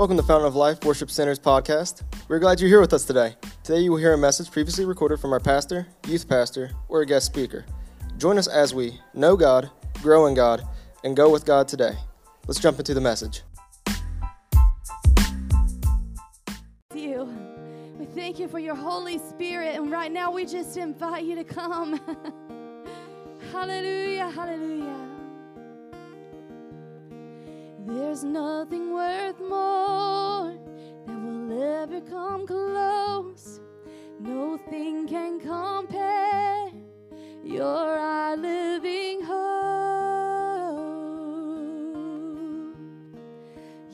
Welcome to Fountain of Life Worship Center's podcast. We're glad you're here with us today. Today you will hear a message previously recorded from our pastor, youth pastor, or a guest speaker. Join us as we know God, grow in God, and go with God today. Let's jump into the message. you. We thank you for your Holy Spirit, and right now we just invite you to come. hallelujah, hallelujah. There's nothing worth more that will ever come close. Nothing can compare. You're our living hope.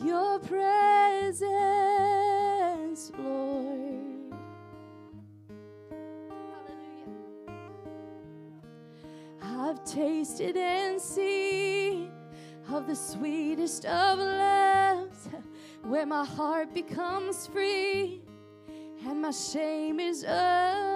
Your presence, Lord. Hallelujah. I've tasted and seen of the sweetest of loves, where my heart becomes free and my shame is undone.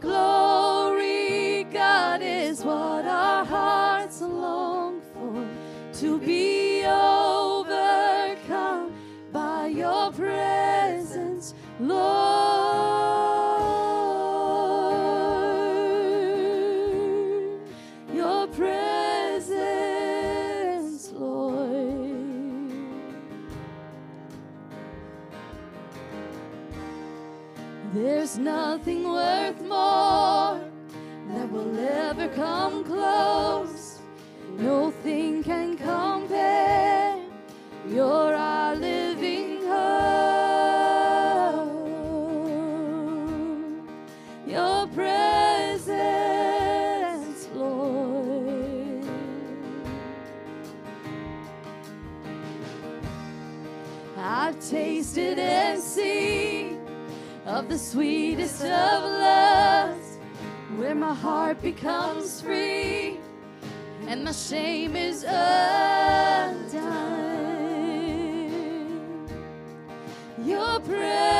Glory, sweetest of loves, where my heart becomes free and my shame is undone. Your presence,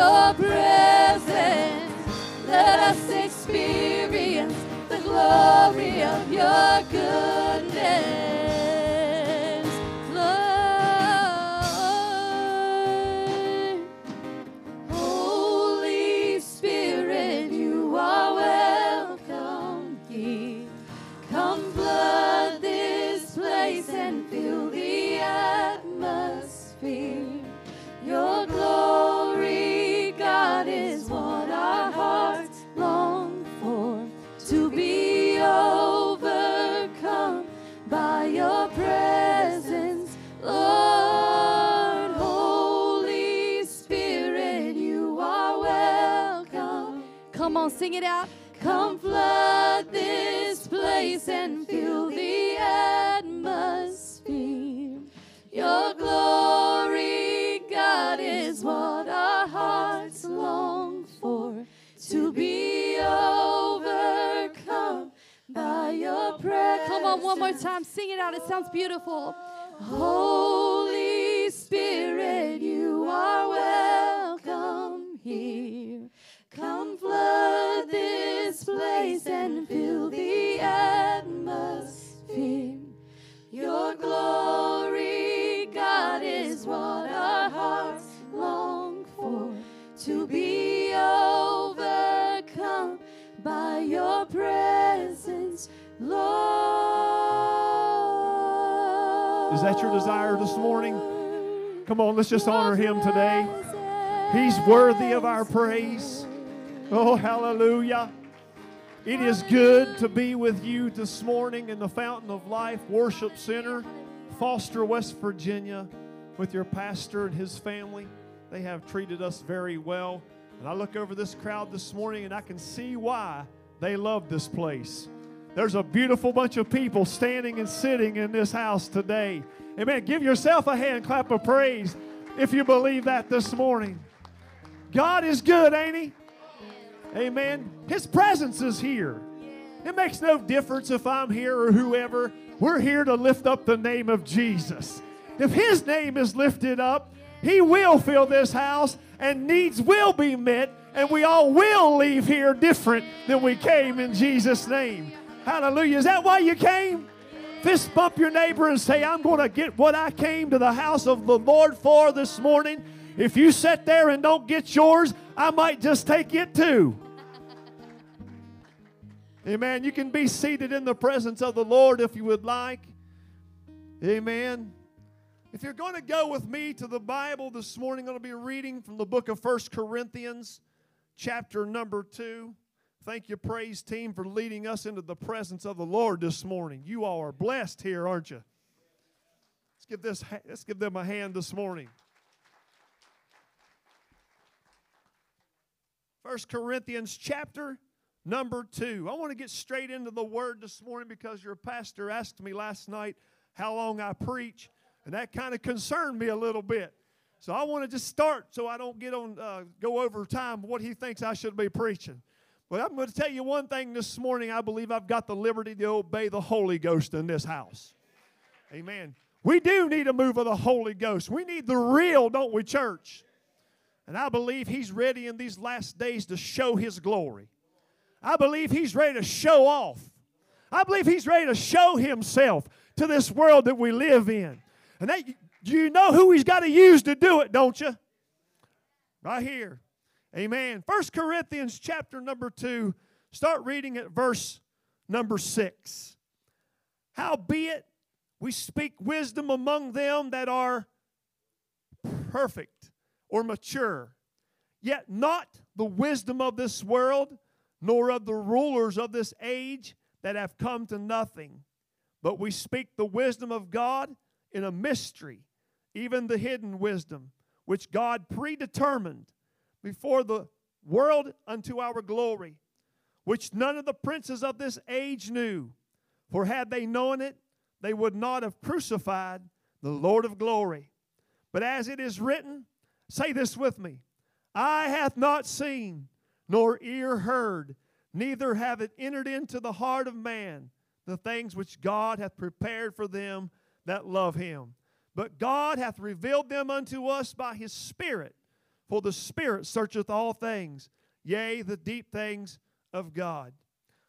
your presence. Let us experience the glory of your goodness, on, sing it out. Come flood this place and fill the atmosphere. Your glory, God, is what our hearts long for. To be overcome by your presence. Come on, one more time. Sing it out. It sounds beautiful. Holy Spirit, you are welcome here. Come flood this place and fill the atmosphere. Your glory, God, is what our hearts long for. To be overcome by your presence, Lord. Is that your desire this morning? Come on, let's just honor him today. He's worthy of our praise. Oh, hallelujah. It is good to be with you this morning in the Fountain of Life Worship Center, Foster, West Virginia, with your pastor and his family. They have treated us very well. And I look over this crowd this morning and I can see why they love this place. There's a beautiful bunch of people standing and sitting in this house today. Amen. Give yourself a hand clap of praise if you believe that this morning. God is good, ain't He? Amen. His presence is here. It makes no difference if I'm here or whoever. We're here to lift up the name of Jesus. If His name is lifted up, He will fill this house and needs will be met, and we all will leave here different than we came in Jesus' name. Hallelujah. Is that why you came? Fist bump your neighbor and say, I'm going to get what I came to the house of the Lord for this morning. If you sit there and don't get yours, I might just take it too. Amen. You can be seated in the presence of the Lord if you would like. Amen. If you're going to go with me to the Bible this morning, I'm going to be reading from the book of First Corinthians, chapter number 2. Thank you, praise team, for leading us into the presence of the Lord this morning. You all are blessed here, aren't you? Let's give, this, let's give them a hand this morning. First Corinthians chapter number 2. I want to get straight into the word this morning because your pastor asked me last night how long I preach, and that kind of concerned me a little bit. So I want to just start so I don't get on uh, go over time what he thinks I should be preaching. But I'm going to tell you one thing this morning. I believe I've got the liberty to obey the Holy Ghost in this house. Amen. We do need a move of the Holy Ghost. We need the real, don't we, church? And I believe He's ready in these last days to show His glory. I believe He's ready to show off. I believe He's ready to show Himself to this world that we live in. And that, you know who He's got to use to do it, don't you? Right here. Amen. First Corinthians chapter number 2, start reading at verse number 6. Howbeit we speak wisdom among them that are perfect or mature, yet not the wisdom of this world, nor of the rulers of this age that have come to nothing. But we speak the wisdom of God in a mystery, even the hidden wisdom, which God predetermined before the world unto our glory, which none of the princes of this age knew. For had they known it, they would not have crucified the Lord of glory. But as it is written, say this with me Eye hath not seen, nor ear heard, neither have it entered into the heart of man the things which God hath prepared for them that love him. But God hath revealed them unto us by his Spirit. For the Spirit searcheth all things, yea, the deep things of God.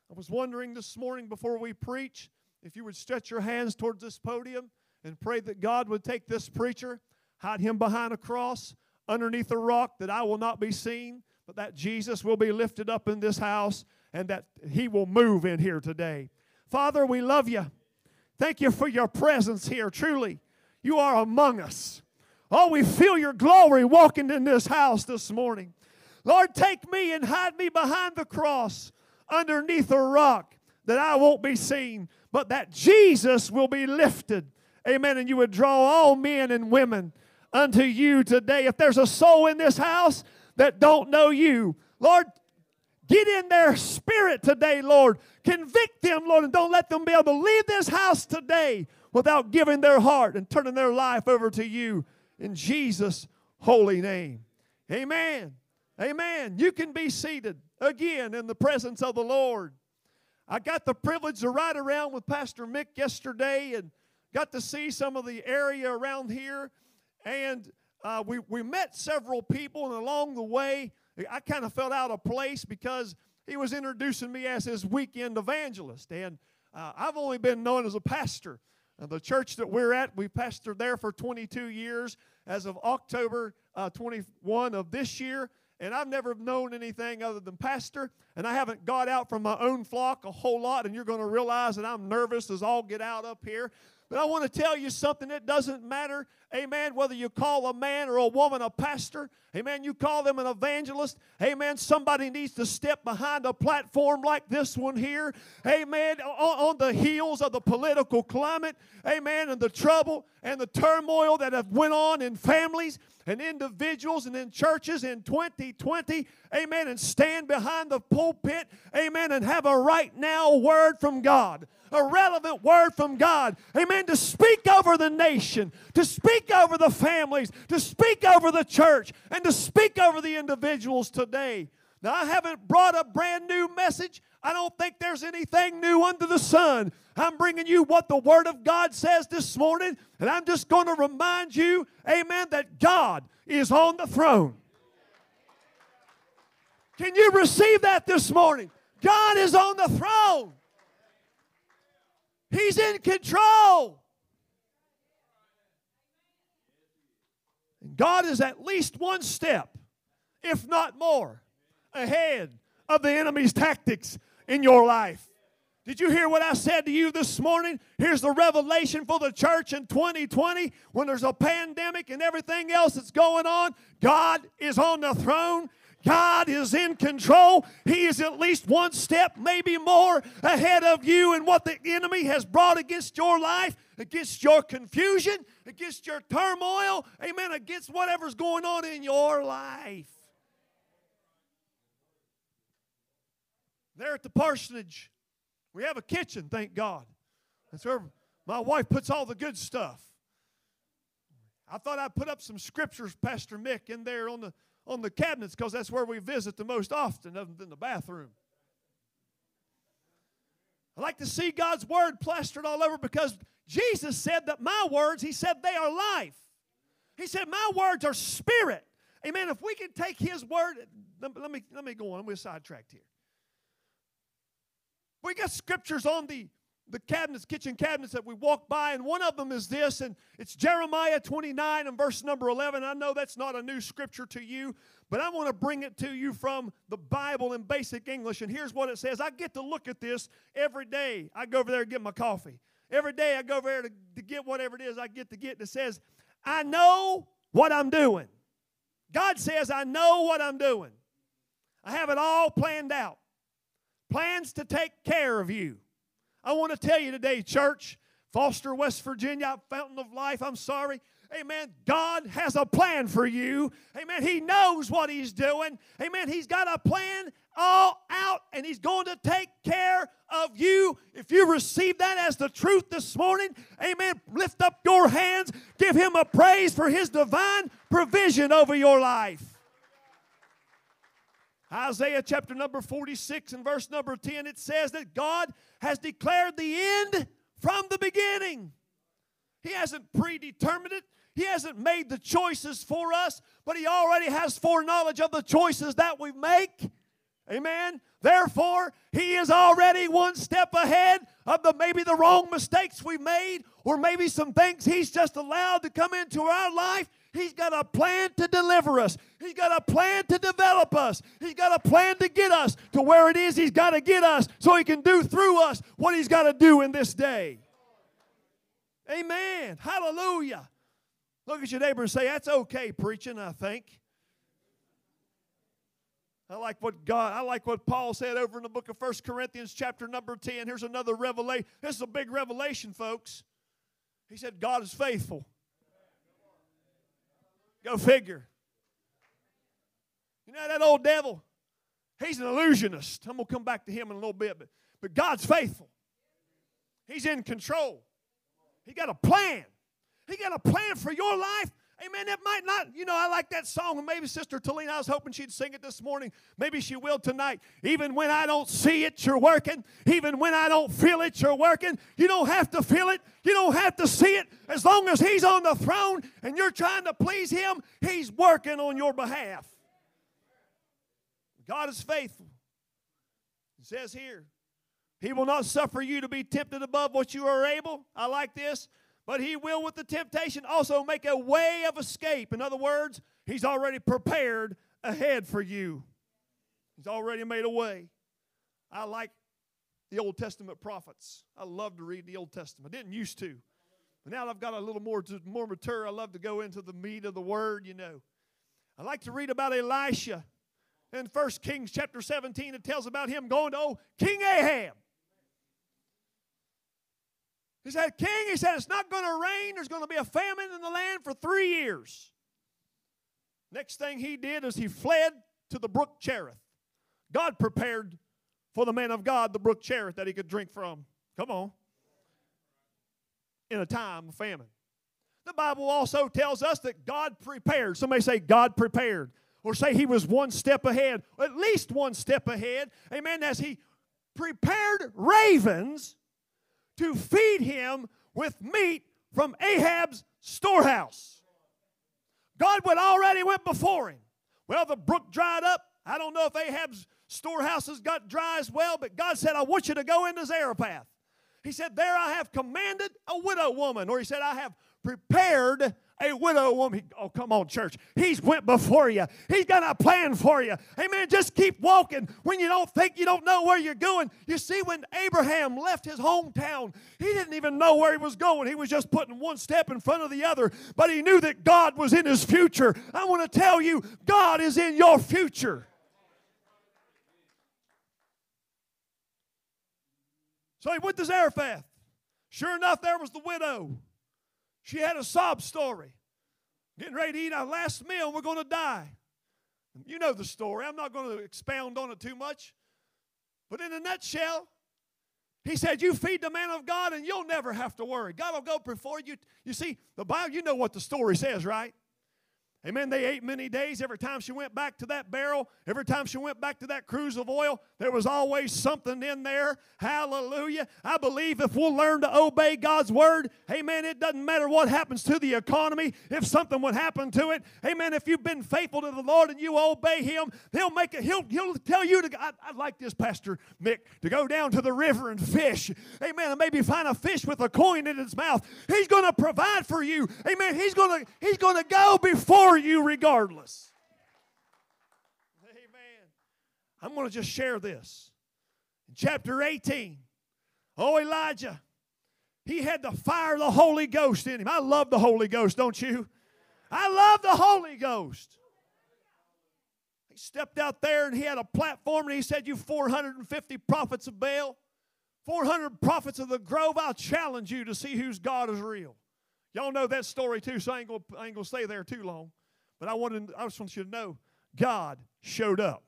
I was wondering this morning before we preach if you would stretch your hands towards this podium and pray that God would take this preacher, hide him behind a cross, underneath a rock, that I will not be seen, that Jesus will be lifted up in this house and that he will move in here today. Father, we love you. Thank you for your presence here. Truly, you are among us. Oh, we feel your glory walking in this house this morning. Lord, take me and hide me behind the cross underneath a rock that I won't be seen, but that Jesus will be lifted. Amen. And you would draw all men and women unto you today. If there's a soul in this house that don't know you, Lord, Get in their spirit today, Lord. Convict them, Lord, and don't let them be able to leave this house today without giving their heart and turning their life over to you in Jesus' holy name. Amen. Amen. You can be seated again in the presence of the Lord. I got the privilege to ride around with Pastor Mick yesterday and got to see some of the area around here. And uh, we, we met several people, and along the way, I kind of felt out of place because he was introducing me as his weekend evangelist. And uh, I've only been known as a pastor. Uh, the church that we're at, we pastored there for 22 years as of October uh, 21 of this year. And I've never known anything other than pastor. And I haven't got out from my own flock a whole lot. And you're going to realize that I'm nervous as all get out up here. But I want to tell you something. It doesn't matter, amen, whether you call a man or a woman a pastor, amen, you call them an evangelist, amen. Somebody needs to step behind a platform like this one here, amen, on, on the heels of the political climate, amen, and the trouble and the turmoil that have went on in families and individuals and in churches in 2020, amen, and stand behind the pulpit, amen, and have a right now word from God a relevant word from God. Amen. To speak over the nation, to speak over the families, to speak over the church, and to speak over the individuals today. Now, I haven't brought a brand new message. I don't think there's anything new under the sun. I'm bringing you what the Word of God says this morning, and I'm just going to remind you, amen, that God is on the throne. Can you receive that this morning? God is on the throne. He's in control. And God is at least one step, if not more, ahead of the enemy's tactics in your life. Did you hear what I said to you this morning? Here's the revelation for the church in 2020 when there's a pandemic and everything else that's going on. God is on the throne God is in control. He is at least one step, maybe more, ahead of you and what the enemy has brought against your life, against your confusion, against your turmoil, amen, against whatever's going on in your life. There at the parsonage, we have a kitchen, thank God. That's where my wife puts all the good stuff. I thought I'd put up some scriptures, Pastor Mick, in there on the on the cabinets because that's where we visit the most often, other than the bathroom. I like to see God's word plastered all over because Jesus said that my words, He said they are life. He said, My words are spirit. Amen. If we can take His word, let me, let me go on. I'm going to sidetrack here. We got scriptures on the the cabinets, kitchen cabinets that we walk by, and one of them is this, and it's Jeremiah 29 and verse number 11. I know that's not a new scripture to you, but I want to bring it to you from the Bible in basic English. And here's what it says I get to look at this every day. I go over there and get my coffee. Every day I go over there to, to get whatever it is I get to get. It says, I know what I'm doing. God says, I know what I'm doing. I have it all planned out. Plans to take care of you. I want to tell you today, church, Foster, West Virginia, Fountain of Life, I'm sorry. Amen. God has a plan for you. Amen. He knows what He's doing. Amen. He's got a plan all out and He's going to take care of you. If you receive that as the truth this morning, amen. Lift up your hands. Give Him a praise for His divine provision over your life. Isaiah chapter number 46 and verse number 10, it says that God has declared the end from the beginning. He hasn't predetermined it, He hasn't made the choices for us, but He already has foreknowledge of the choices that we make. Amen. Therefore, He is already one step ahead of the maybe the wrong mistakes we made, or maybe some things He's just allowed to come into our life He's got a plan to deliver us. He's got a plan to develop us. He's got a plan to get us to where it is He's got to get us so He can do through us what He's got to do in this day. Amen. Hallelujah. Look at your neighbor and say, That's okay, preaching, I think. I like what God, I like what Paul said over in the book of First Corinthians, chapter number 10. Here's another revelation. This is a big revelation, folks. He said, God is faithful. Go figure. You know that old devil? He's an illusionist. I'm going to come back to him in a little bit, but, but God's faithful. He's in control. He got a plan. He got a plan for your life. Amen. It might not, you know, I like that song. Maybe Sister Talina, I was hoping she'd sing it this morning. Maybe she will tonight. Even when I don't see it, you're working. Even when I don't feel it, you're working. You don't have to feel it. You don't have to see it. As long as He's on the throne and you're trying to please Him, He's working on your behalf. God is faithful. It says here, He will not suffer you to be tempted above what you are able. I like this but he will with the temptation also make a way of escape. In other words, he's already prepared ahead for you. He's already made a way. I like the Old Testament prophets. I love to read the Old Testament. I didn't used to. But now I've got a little more more mature. I love to go into the meat of the word, you know. I like to read about Elisha. In 1 Kings chapter 17, it tells about him going to old King Ahab. He said, King, he said, it's not going to rain. There's going to be a famine in the land for three years. Next thing he did is he fled to the brook Cherith. God prepared for the man of God the brook Cherith that he could drink from. Come on. In a time of famine. The Bible also tells us that God prepared. Somebody say, God prepared. Or say he was one step ahead, at least one step ahead. Amen. As he prepared ravens to feed him with meat from Ahab's storehouse. God would already went before him. Well, the brook dried up. I don't know if Ahab's storehouses got dry as well, but God said, I want you to go into Zarephath. He said, There I have commanded a widow woman, or he said, I have prepared a widow woman. Oh, come on, church. He's went before you. He's got a plan for you. Amen. Just keep walking when you don't think you don't know where you're going. You see, when Abraham left his hometown, he didn't even know where he was going. He was just putting one step in front of the other, but he knew that God was in his future. I want to tell you, God is in your future. So he went to Zarephath. Sure enough, there was the widow. She had a sob story. Getting ready to eat our last meal, we're going to die. You know the story. I'm not going to expound on it too much. But in a nutshell, he said, You feed the man of God, and you'll never have to worry. God will go before you. You see, the Bible, you know what the story says, right? Amen. They ate many days. Every time she went back to that barrel, every time she went back to that cruse of oil, there was always something in there. Hallelujah. I believe if we'll learn to obey God's word, amen, it doesn't matter what happens to the economy. If something would happen to it, amen, if you've been faithful to the Lord and you obey Him, He'll make it, He'll, he'll tell you to, I, I like this, Pastor Mick, to go down to the river and fish. Amen. And maybe find a fish with a coin in its mouth. He's going to provide for you. Amen. He's going to, He's going to go before for you regardless. Amen. I'm going to just share this. In chapter 18, oh, Elijah, he had the fire of the Holy Ghost in him. I love the Holy Ghost, don't you? I love the Holy Ghost. He stepped out there and he had a platform and he said, You 450 prophets of Baal, 400 prophets of the grove, I'll challenge you to see whose God is real. Y'all know that story too, so I ain't gonna, to stay there too long. But I, wanted, I just want you to know God showed up.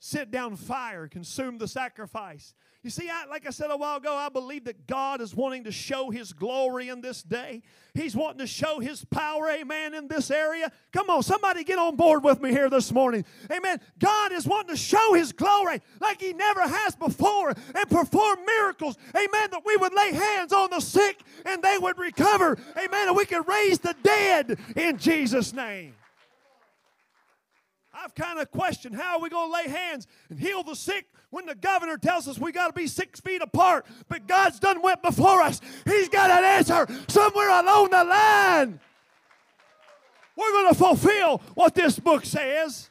Sit down fire, consume the sacrifice. You see, I, like I said a while ago, I believe that God is wanting to show His glory in this day. He's wanting to show His power, amen, in this area. Come on, somebody get on board with me here this morning. Amen. God is wanting to show His glory like He never has before and perform miracles. Amen. That we would lay hands on the sick and they would recover. Amen. And we can raise the dead in Jesus' name. I've kind of question. how are we going to lay hands and heal the sick when the governor tells us we got to be six feet apart, but God's done went before us. He's got an answer somewhere along the line. We're going to fulfill what this book says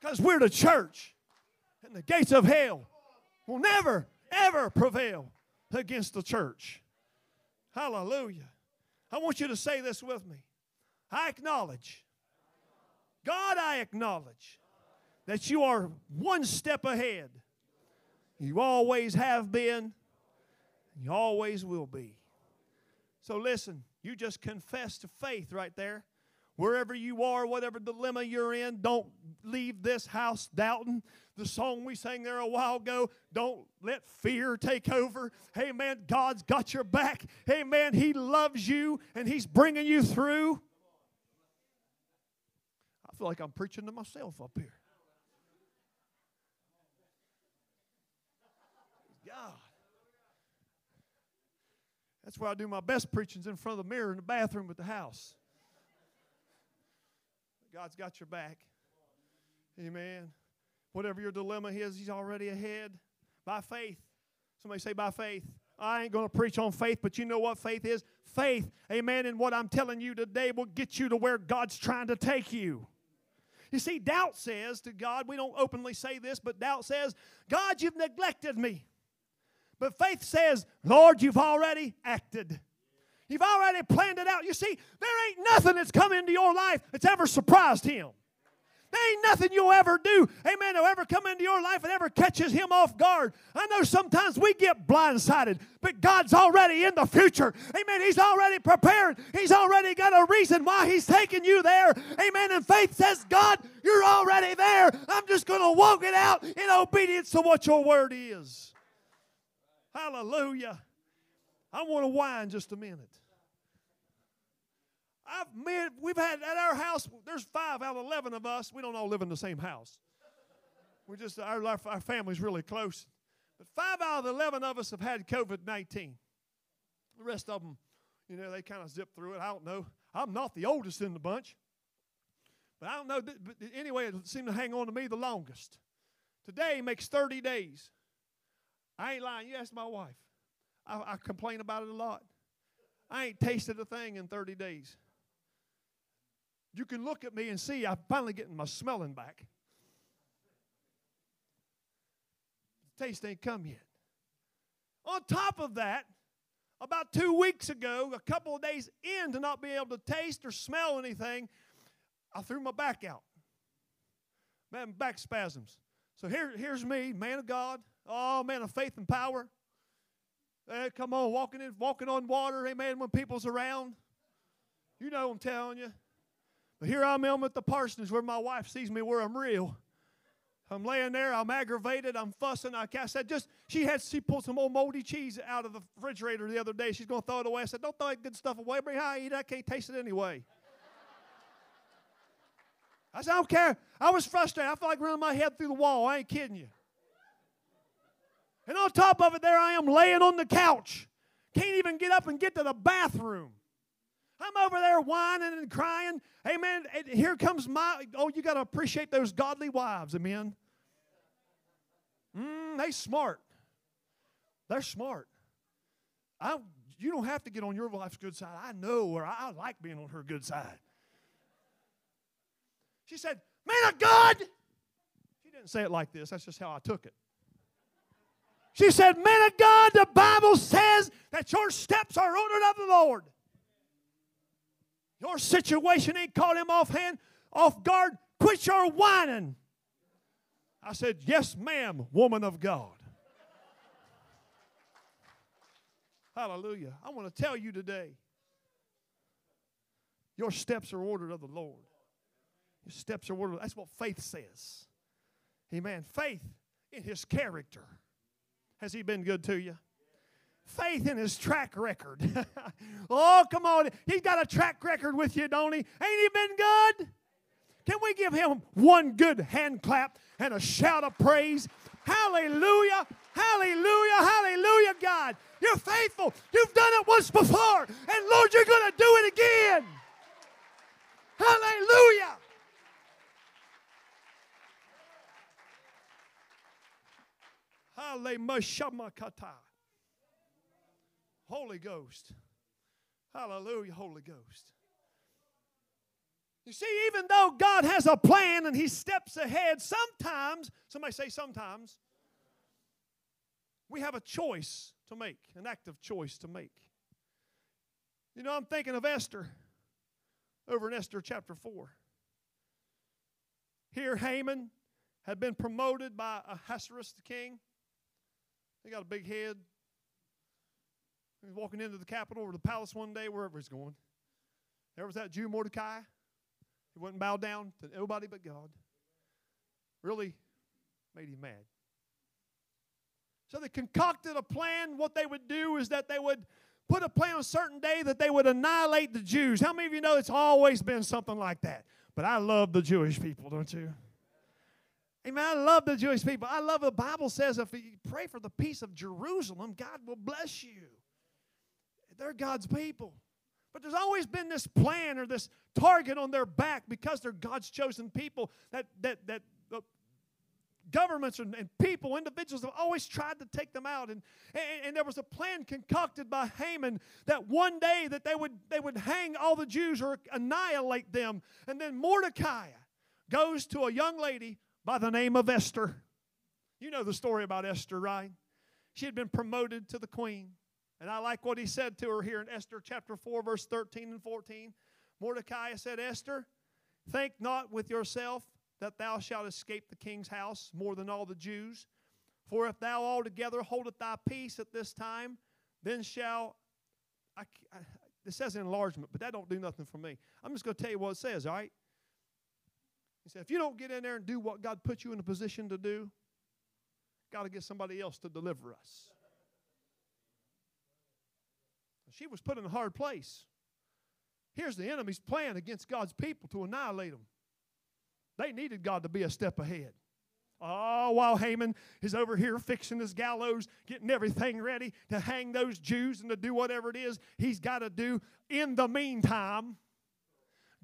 because we're the church, and the gates of hell will never, ever prevail against the church. Hallelujah. I want you to say this with me. I acknowledge God, I acknowledge that you are one step ahead. You always have been, you always will be. So listen, you just confess to faith right there. Wherever you are, whatever dilemma you're in, don't leave this house doubting. The song we sang there a while ago, don't let fear take over. Hey, man, God's got your back. Hey, man, He loves you and He's bringing you through. I feel like I'm preaching to myself up here. God. That's where I do my best preachings in front of the mirror in the bathroom at the house. God's got your back. Amen. Whatever your dilemma is, He's already ahead. By faith. Somebody say, by faith. I ain't going to preach on faith, but you know what faith is? Faith, amen, and what I'm telling you today will get you to where God's trying to take you. You see, doubt says to God, we don't openly say this, but doubt says, God, you've neglected me. But faith says, Lord, you've already acted. You've already planned it out. You see, there ain't nothing that's come into your life that's ever surprised Him. There ain't nothing you'll ever do, amen, that'll ever come into your life and ever catches him off guard. I know sometimes we get blindsided, but God's already in the future. Amen. He's already prepared. He's already got a reason why He's taking you there. Amen. And faith says, God, you're already there. I'm just going to walk it out in obedience to what your word is. Hallelujah. I want to whine just a minute. I've we've had at our house, there's five out of 11 of us. We don't all live in the same house. We're just, our, our family's really close. But five out of 11 of us have had COVID 19. The rest of them, you know, they kind of zip through it. I don't know. I'm not the oldest in the bunch. But I don't know. But anyway, it seemed to hang on to me the longest. Today makes 30 days. I ain't lying. You ask my wife. I, I complain about it a lot. I ain't tasted a thing in 30 days. You can look at me and see I'm finally getting my smelling back. The taste ain't come yet. On top of that, about two weeks ago, a couple of days in to not be able to taste or smell anything, I threw my back out. Man, back spasms. So here, here's me, man of God, oh man of faith and power. Hey, come on, walking in, walking on water, amen, when people's around. You know I'm telling you. But here I am at the parsonage where my wife sees me where I'm real. I'm laying there, I'm aggravated, I'm fussing. I, I said, just, she had, she pulled some old moldy cheese out of the refrigerator the other day. She's going to throw it away. I said, don't throw that good stuff away. Bring I eat, I can't taste it anyway. I said, I don't care. I was frustrated. I felt like running my head through the wall. I ain't kidding you. And on top of it, there I am laying on the couch. Can't even get up and get to the bathroom. I'm over there whining and crying. Amen. Here comes my, oh, you got to appreciate those godly wives. Amen. Mm, they smart. They're smart. I, you don't have to get on your wife's good side. I know, or I like being on her good side. She said, Man of God. She didn't say it like this. That's just how I took it. She said, Man of God, the Bible says that your steps are ordered of the Lord. Your situation ain't caught him offhand, off guard. Quit your whining. I said, Yes, ma'am, woman of God. Hallelujah. I want to tell you today your steps are ordered of the Lord. Your steps are ordered. That's what faith says. Amen. Faith in his character. Has he been good to you? Faith in his track record. oh, come on. He's got a track record with you, don't he? Ain't he been good? Can we give him one good hand clap and a shout of praise? Hallelujah! Hallelujah! Hallelujah, God. You're faithful. You've done it once before. And Lord, you're going to do it again. Hallelujah! Hallelujah. Holy Ghost. Hallelujah, Holy Ghost. You see, even though God has a plan and He steps ahead, sometimes, somebody say sometimes, we have a choice to make, an active choice to make. You know, I'm thinking of Esther over in Esther chapter 4. Here, Haman had been promoted by Ahasuerus the king. He got a big head, He's walking into the capital or the palace one day, wherever he's going. There was that Jew Mordecai. He wouldn't bow down to nobody but God. Really made him mad. So they concocted a plan. What they would do is that they would put a plan on a certain day that they would annihilate the Jews. How many of you know it's always been something like that? But I love the Jewish people, don't you? Amen. I love the Jewish people. I love the Bible says if you pray for the peace of Jerusalem, God will bless you. They're God's people. But there's always been this plan or this target on their back because they're God's chosen people that that that uh, governments and, and, people, individuals have always tried to take them out. And, and, and, there was a plan concocted by Haman that one day that they would they would hang all the Jews or annihilate them. And then Mordecai goes to a young lady by the name of Esther. You know the story about Esther, right? She had been promoted to the queen. And I like what he said to her here in Esther chapter 4, verse 13 and 14. Mordecai said, Esther, think not with yourself that thou shalt escape the king's house more than all the Jews. For if thou altogether holdeth thy peace at this time, then shall I, I, it says enlargement, but that don't do nothing for me. I'm just going to tell you what it says, all right? He said, if you don't get in there and do what God put you in a position to do, got to get somebody else to deliver us. She was put in a hard place. Here's the enemy's plan against God's people to annihilate them. They needed God to be a step ahead. Oh, while Haman is over here fixing his gallows, getting everything ready to hang those Jews and to do whatever it is he's got to do. In the meantime,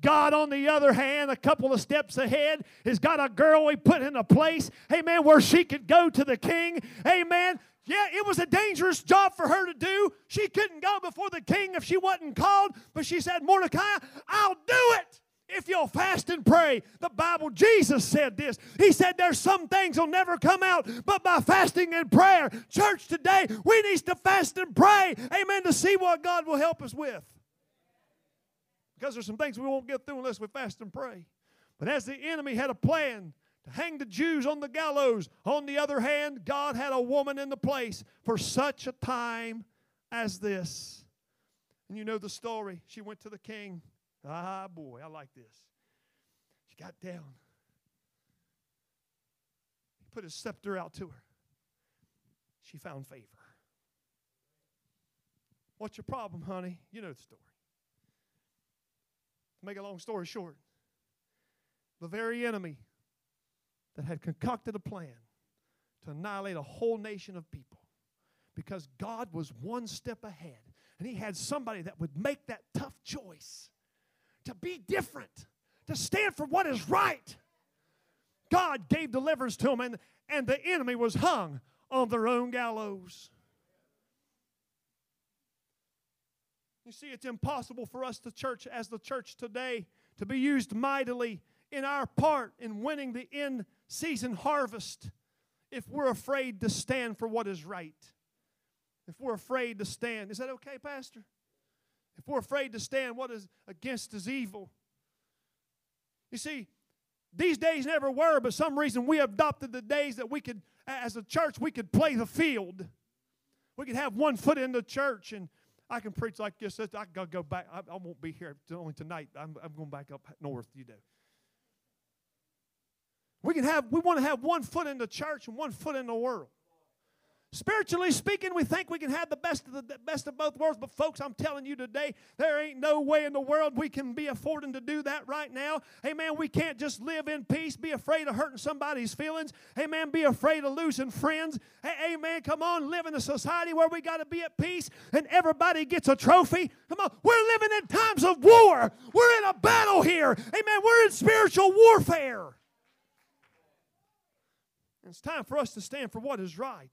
God, on the other hand, a couple of steps ahead, has got a girl we put in a place, amen, where she could go to the king, amen. Yeah, it was a dangerous job for her to do. She couldn't go before the king if she wasn't called, but she said, Mordecai, I'll do it if you'll fast and pray. The Bible, Jesus said this. He said there's some things will never come out but by fasting and prayer. Church, today, we need to fast and pray, amen, to see what God will help us with. Because there's some things we won't get through unless we fast and pray. But as the enemy had a plan hang the Jews on the gallows, on the other hand, God had a woman in the place for such a time as this. And you know the story. She went to the king. Ah, boy, I like this. She got down. He put his scepter out to her. She found favor. What's your problem, honey? You know the story. To make a long story short, the very enemy that had concocted a plan to annihilate a whole nation of people because God was one step ahead and He had somebody that would make that tough choice to be different, to stand for what is right. God gave deliverance to them, and, and the enemy was hung on their own gallows. You see, it's impossible for us, the church, as the church today, to be used mightily in our part in winning the in season harvest if we're afraid to stand for what is right. If we're afraid to stand. Is that okay, Pastor? If we're afraid to stand what is against is evil. You see, these days never were, but some reason we adopted the days that we could, as a church, we could play the field. We could have one foot in the church and I can preach like this. I gotta go back. I, I won't be here only tonight. I'm, I'm going back up north. You do. We can have. We want to have one foot in the church and one foot in the world. Spiritually speaking, we think we can have the best of the best of both worlds, but folks, I'm telling you today, there ain't no way in the world we can be affording to do that right now. Hey Amen. We can't just live in peace, be afraid of hurting somebody's feelings. Hey Amen. Be afraid of losing friends. Hey, Amen. Come on, live in a society where we got to be at peace and everybody gets a trophy. Come on, we're living in times of war. We're in a battle here. Amen. We're in spiritual warfare. It's time for us to stand for what is right.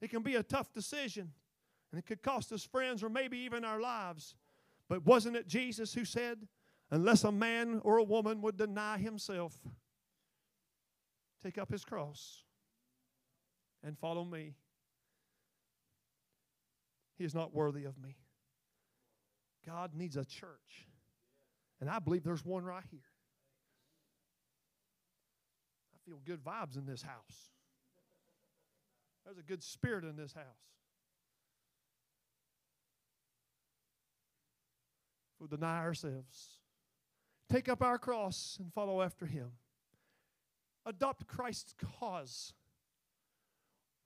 It can be a tough decision, and it could cost us friends or maybe even our lives. But wasn't it Jesus who said, Unless a man or a woman would deny himself, take up his cross, and follow me, he is not worthy of me. God needs a church. And I believe there's one right here. I feel good vibes in this house. There's a good spirit in this house. If we deny ourselves, take up our cross and follow after him. Adopt Christ's cause.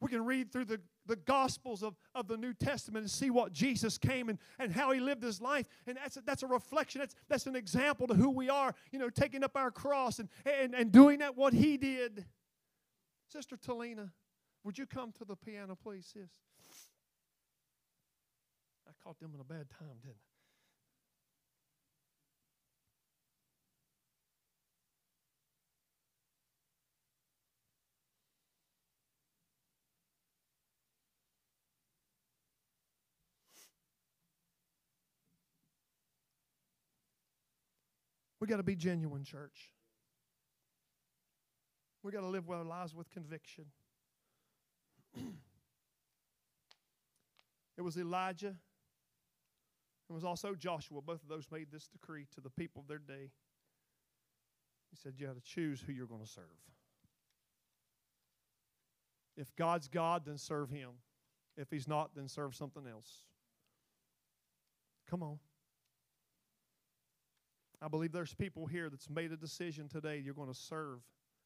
We can read through the, the Gospels of, of the New Testament and see what Jesus came and, and how he lived his life. And that's a, that's a reflection, that's, that's an example to who we are, you know, taking up our cross and, and, and doing that what he did. Sister Talina, would you come to the piano, please, sis? I caught them in a bad time, didn't I? We got to be genuine, church. We got to live our lives with conviction. It was Elijah. It was also Joshua. Both of those made this decree to the people of their day. He said, You have to choose who you're going to serve. If God's God, then serve Him. If He's not, then serve something else. Come on. I believe there's people here that's made a decision today you're going to serve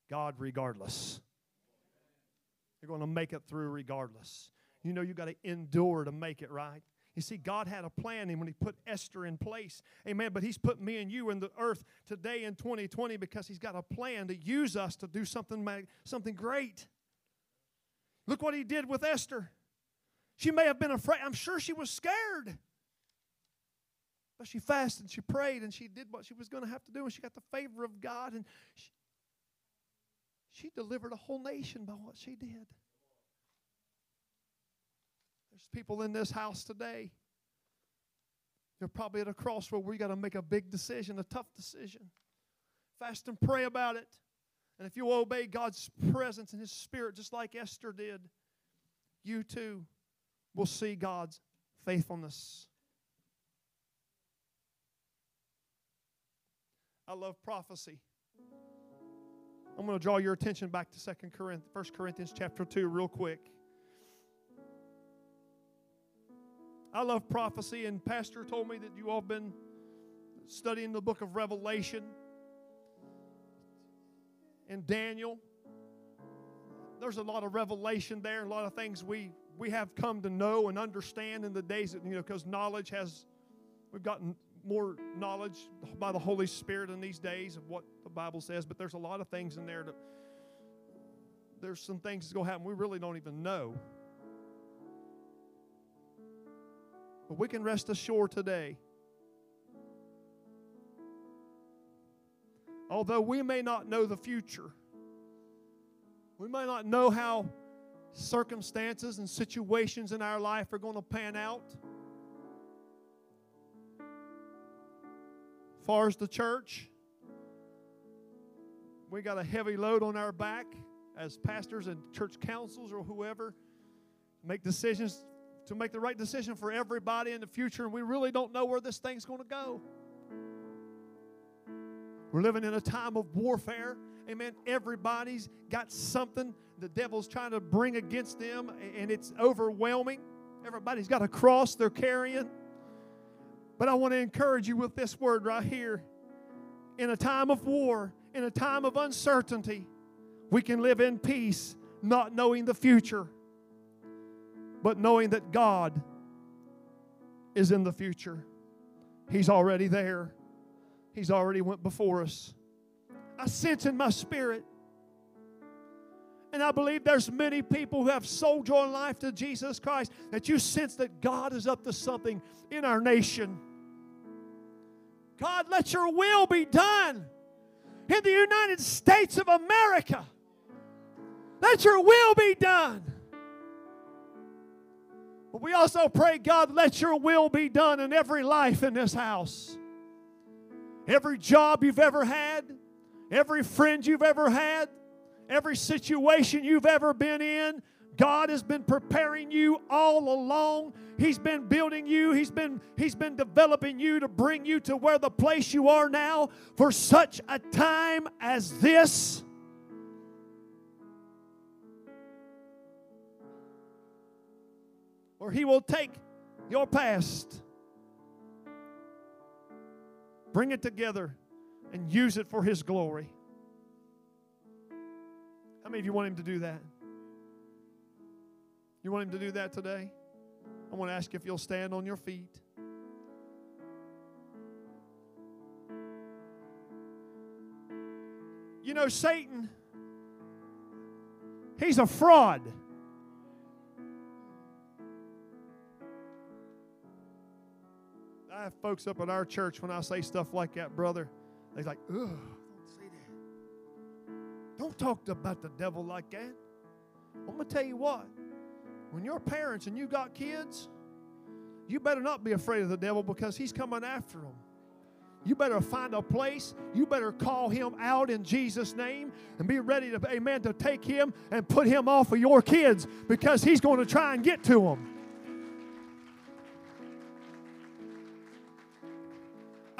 God regardless. You're going to make it through regardless. You know you got to endure to make it right. You see, God had a plan and when He put Esther in place. Amen. But He's put me and you in the earth today in 2020 because He's got a plan to use us to do something, something great. Look what He did with Esther. She may have been afraid. I'm sure she was scared. But she fasted, she prayed, and she did what she was going to have to do, and she got the favor of God, and she, she delivered a whole nation by what she did. There's people in this house today. You're probably at a crossroad where you got to make a big decision, a tough decision. Fast and pray about it. And if you obey God's presence and His Spirit, just like Esther did, you too will see God's faithfulness. I love prophecy. I'm going to draw your attention back to 2 Corinthians, 1 Corinthians chapter 2 real quick. I love prophecy, and Pastor told me that you all have been studying the book of Revelation and Daniel. There's a lot of revelation there, a lot of things we we have come to know and understand in the days that, you know, because knowledge has, we've gotten more knowledge by the Holy Spirit in these days of what the Bible says, but there's a lot of things in there that there's some things that's going to happen we really don't even know. But we can rest assured today. Although we may not know the future, we may not know how circumstances and situations in our life are going to pan out. Far as the church, we got a heavy load on our back as pastors and church councils or whoever make decisions to make the right decision for everybody in the future, and we really don't know where this thing's going to go. We're living in a time of warfare. Amen. Everybody's got something the devil's trying to bring against them, and it's overwhelming. Everybody's got a cross they're carrying. But I want to encourage you with this word right here. In a time of war, in a time of uncertainty, we can live in peace, not knowing the future, but knowing that God is in the future. He's already there. He's already went before us. I sense in my spirit and I believe there's many people who have sold your life to Jesus Christ that you sense that God is up to something in our nation. God, let your will be done in the United States of America. Let your will be done. But we also pray, God, let your will be done in every life in this house. Every job you've ever had, every friend you've ever had, every situation you've ever been in, God has been preparing you all along. He's been building you. He's been he's been developing you to bring you to where the place you are now for such a time as this. Or he will take your past, bring it together, and use it for His glory. How many of you want Him to do that? You want Him to do that today? I want to ask if you'll stand on your feet. You know, Satan, he's a fraud. I have folks up at our church when I say stuff like that, brother. They're like, ugh, don't say that. Don't talk about the devil like that. I'm going to tell you what. When you're parents and you got kids, you better not be afraid of the devil because he's coming after them. You better find a place. You better call him out in Jesus' name and be ready to, amen, to take him and put him off of your kids because he's going to try and get to them.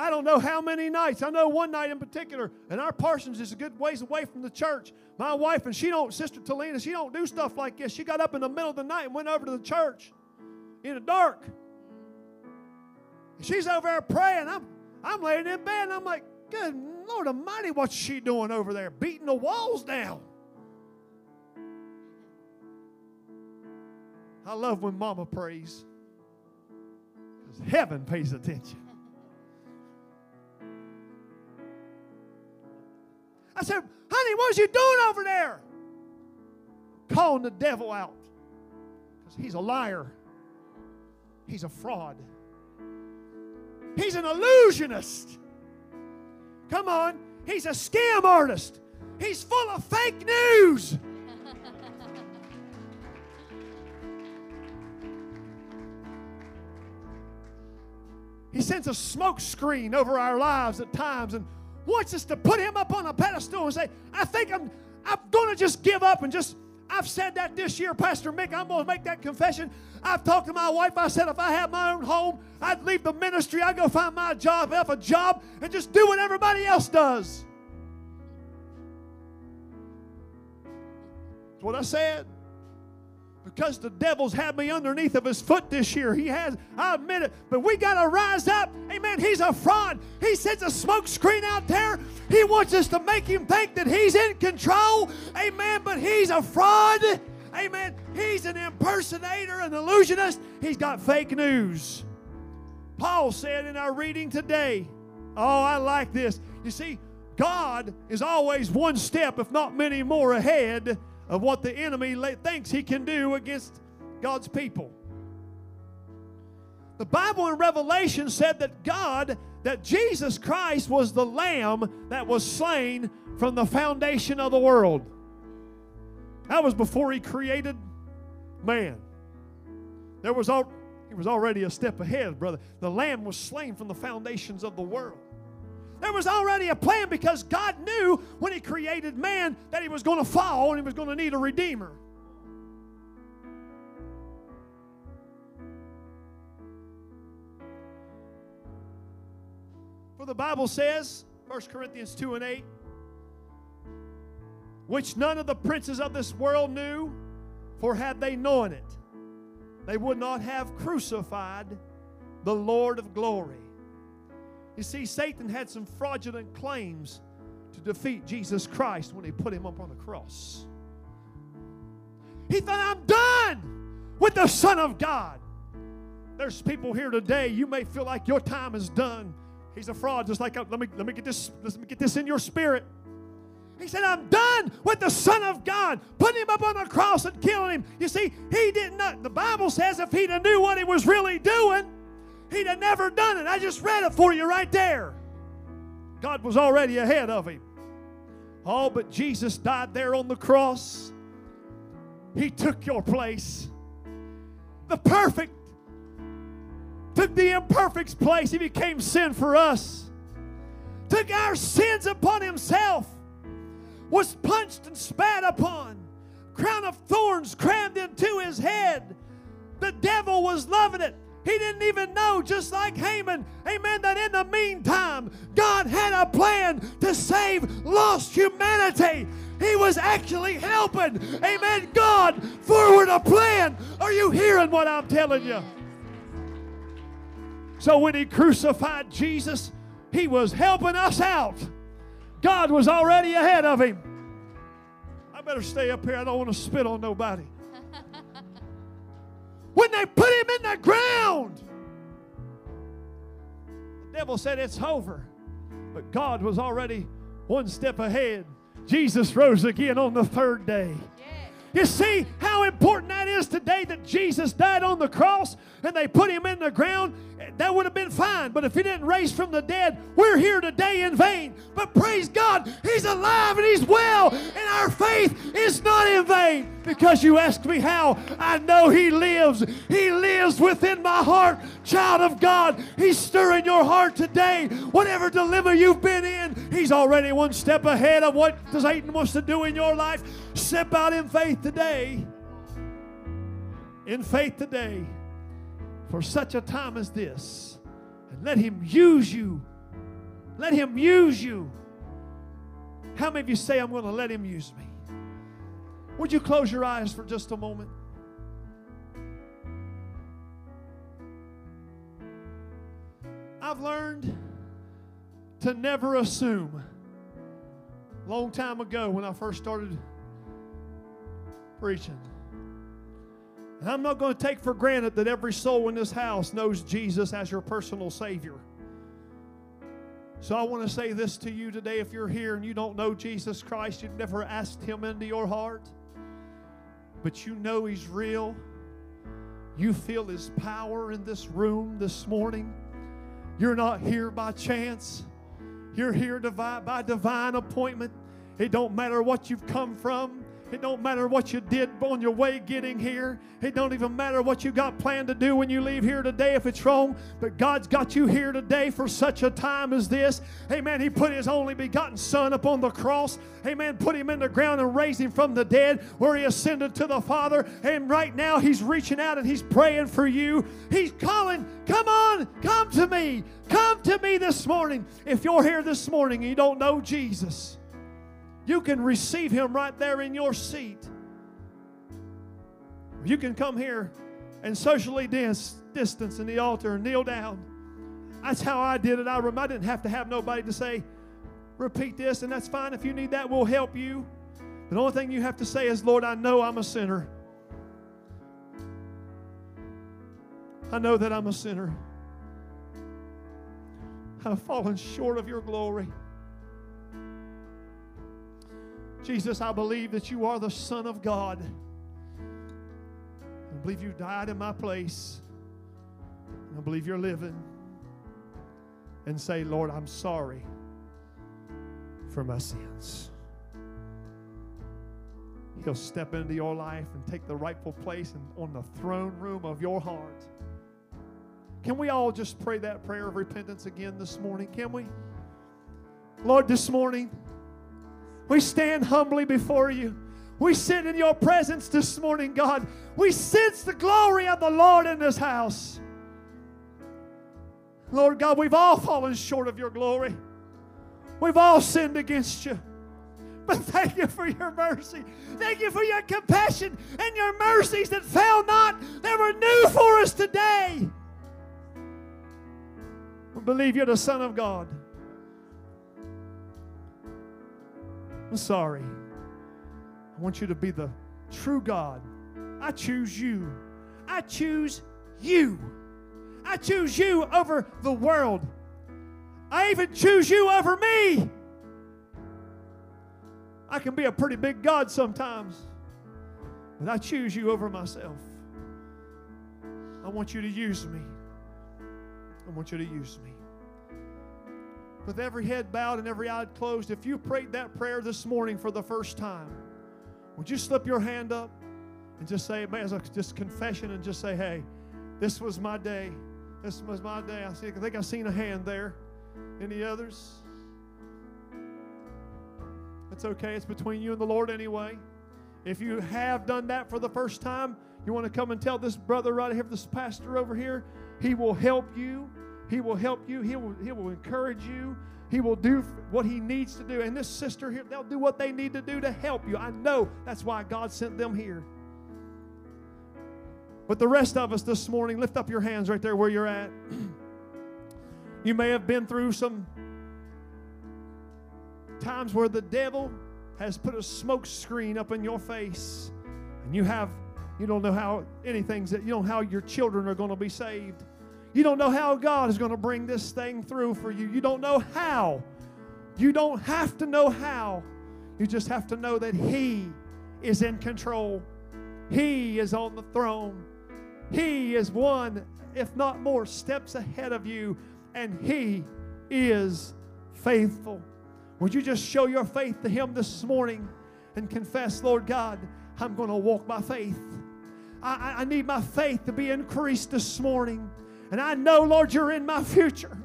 I don't know how many nights. I know one night in particular, and our Parsons is a good ways away from the church. My wife and she don't, Sister Talina, she don't do stuff like this. She got up in the middle of the night and went over to the church in the dark. She's over there praying. I'm, I'm laying in bed, and I'm like, good Lord Almighty, what's she doing over there? Beating the walls down. I love when Mama prays because heaven pays attention. I said, honey, what what's you doing over there? Calling the devil out. Because he's a liar. He's a fraud. He's an illusionist. Come on. He's a scam artist. He's full of fake news. he sends a smoke screen over our lives at times and wants us to put him up on a pedestal and say, I think I'm, I'm going to just give up and just, I've said that this year, Pastor Mick, I'm going to make that confession. I've talked to my wife. I said if I had my own home, I'd leave the ministry. I'd go find my job, have a job, and just do what everybody else does. That's what I said because the devil's had me underneath of his foot this year. He has, I admit it. But we got to rise up. Amen. He's a fraud. He sends a smoke screen out there. He wants us to make him think that he's in control. Amen. But he's a fraud. Amen. He's an impersonator, an illusionist. He's got fake news. Paul said in our reading today, oh, I like this. You see, God is always one step, if not many more, ahead of what the enemy thinks he can do against God's people. The Bible in Revelation said that God, that Jesus Christ was the lamb that was slain from the foundation of the world. That was before he created man. There was all, he was already a step ahead, brother. The lamb was slain from the foundations of the world. There was already a plan because God knew when He created man that he was going to fall and he was going to need a redeemer. For the Bible says, 1 Corinthians 2 and 8, which none of the princes of this world knew, for had they known it, they would not have crucified the Lord of glory. You see, Satan had some fraudulent claims to defeat Jesus Christ when he put him up on the cross. He thought, I'm done with the Son of God. There's people here today, you may feel like your time is done. He's a fraud, just like, uh, let me, let me, get, this, let me get this in your spirit. He said, I'm done with the Son of God, putting him up on the cross and killing him. You see, he did not, the Bible says if he'd have knew what he was really doing, he'd have never done it. I just read it for you right there. God was already ahead of him. Oh, but Jesus died there on the cross. He took your place. The perfect took the imperfect's place. He became sin for us. Took our sins upon himself. Was punched and spat upon. Crown of thorns crammed into his head. The devil was loving it. He didn't even know, just like Haman, amen, that in the meantime, God had a plan to save lost humanity. He was actually helping, amen, God forward a plan. Are you hearing what I'm telling you? So when he crucified Jesus, he was helping us out. God was already ahead of him. I better stay up here. I don't want to spit on nobody. When they put him in the ground, the devil said it's over. But God was already one step ahead. Jesus rose again on the third day. You see how important that is today that Jesus died on the cross and they put him in the ground? That would have been fine. But if he didn't raise from the dead, we're here today in vain. But praise God, he's alive and he's well, and our faith is not in vain. Because you ask me how, I know he lives. He lives within my heart. Child of God, he's stirring your heart today. Whatever dilemma you've been in, he's already one step ahead of what Satan wants to do in your life. Step out in faith today. In faith today. For such a time as this. And let Him use you. Let Him use you. How many of you say, I'm going to let Him use me? Would you close your eyes for just a moment? I've learned to never assume. Long time ago, when I first started preaching. And I'm not going to take for granted that every soul in this house knows Jesus as your personal Savior. So I want to say this to you today if you're here and you don't know Jesus Christ, you've never asked Him into your heart, but you know He's real. You feel His power in this room this morning. You're not here by chance. You're here by divine appointment. It don't matter what you've come from. It don't matter what you did on your way getting here. It don't even matter what you got planned to do when you leave here today if it's wrong. But God's got you here today for such a time as this. Amen. He put his only begotten son upon the cross. Amen. Put him in the ground and raised him from the dead where he ascended to the Father. And right now he's reaching out and he's praying for you. He's calling, come on, come to me. Come to me this morning. If you're here this morning and you don't know Jesus, you can receive Him right there in your seat. You can come here and socially dance, distance in the altar and kneel down. That's how I did it. I, I didn't have to have nobody to say, repeat this, and that's fine. If you need that, we'll help you. The only thing you have to say is, Lord, I know I'm a sinner. I know that I'm a sinner. I've fallen short of your glory. Jesus, I believe that you are the Son of God. I believe you died in my place. I believe you're living. And say, Lord, I'm sorry for my sins. He'll step into your life and take the rightful place and on the throne room of your heart. Can we all just pray that prayer of repentance again this morning? Can we? Lord, this morning, we stand humbly before you. We sit in your presence this morning, God. We sense the glory of the Lord in this house. Lord God, we've all fallen short of your glory. We've all sinned against you. But thank you for your mercy. Thank you for your compassion and your mercies that fail not, that were new for us today. We believe you're the Son of God. I'm sorry. I want you to be the true God. I choose you. I choose you. I choose you over the world. I even choose you over me. I can be a pretty big God sometimes, but I choose you over myself. I want you to use me. I want you to use me with every head bowed and every eye closed, if you prayed that prayer this morning for the first time, would you slip your hand up and just say, as a just confession, and just say, hey, this was my day. This was my day. I, think I seen a hand there. Any others? It's okay. It's between you and the Lord anyway. If you have done that for the first time, you want to come and tell this brother right here, this pastor over here, he will help you. He will help you. He will, he will encourage you. He will do what he needs to do. And this sister here, they'll do what they need to do to help you. I know that's why God sent them here. But the rest of us this morning, lift up your hands right there where you're at. you may have been through some Times where the devil has put a smoke screen up in your face, and you have you don't know how anything's that you don't know how your children are going to be saved. You don't know how God is going to bring this thing through for you. You don't know how. You don't have to know how. You just have to know that He is in control. He is on the throne. He is one, if not more, steps ahead of you, and He is faithful. Would you just show your faith to Him this morning and confess, Lord God, I'm going to walk by faith. I, I need my faith to be increased this morning. And I know, Lord, you're in my future.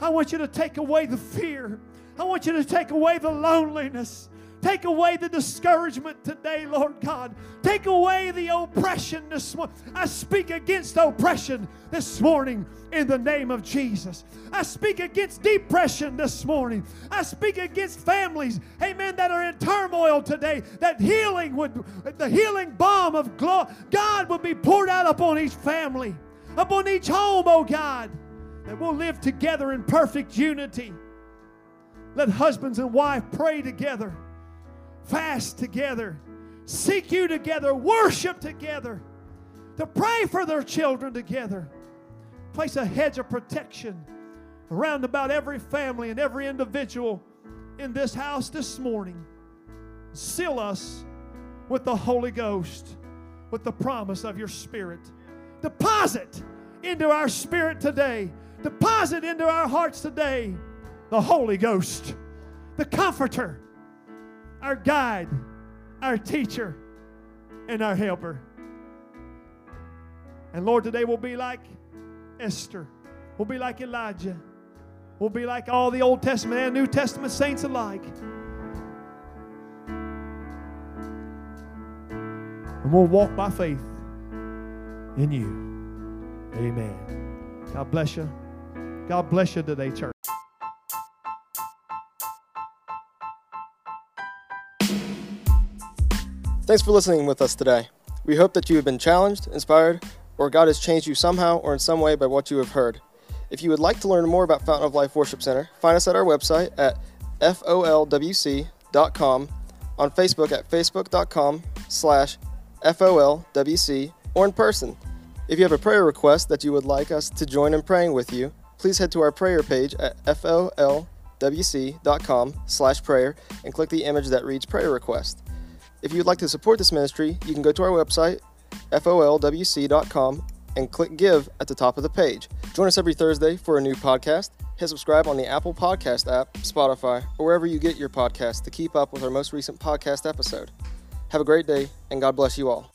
I want you to take away the fear. I want you to take away the loneliness. Take away the discouragement today, Lord God. Take away the oppression this morning. I speak against oppression this morning in the name of Jesus. I speak against depression this morning. I speak against families, amen, that are in turmoil today. That healing would, the healing balm of God would be poured out upon each family, upon each home, oh God, that we'll live together in perfect unity. Let husbands and wife pray together fast together, seek you together, worship together, to pray for their children together. Place a hedge of protection around about every family and every individual in this house this morning. Seal us with the Holy Ghost, with the promise of your Spirit. Deposit into our spirit today, deposit into our hearts today the Holy Ghost, the Comforter our guide, our teacher, and our helper. And Lord, today we'll be like Esther, we'll be like Elijah, we'll be like all the Old Testament and New Testament saints alike. And we'll walk by faith in you. Amen. God bless you. God bless you today, church. Thanks for listening with us today. We hope that you have been challenged, inspired, or God has changed you somehow or in some way by what you have heard. If you would like to learn more about Fountain of Life Worship Center, find us at our website at folwc.com, on Facebook at facebook.com slash folwc, or in person. If you have a prayer request that you would like us to join in praying with you, please head to our prayer page at folwc.com slash prayer and click the image that reads prayer request. If you'd like to support this ministry, you can go to our website, folwc.com, and click Give at the top of the page. Join us every Thursday for a new podcast. Hit subscribe on the Apple Podcast app, Spotify, or wherever you get your podcasts to keep up with our most recent podcast episode. Have a great day, and God bless you all.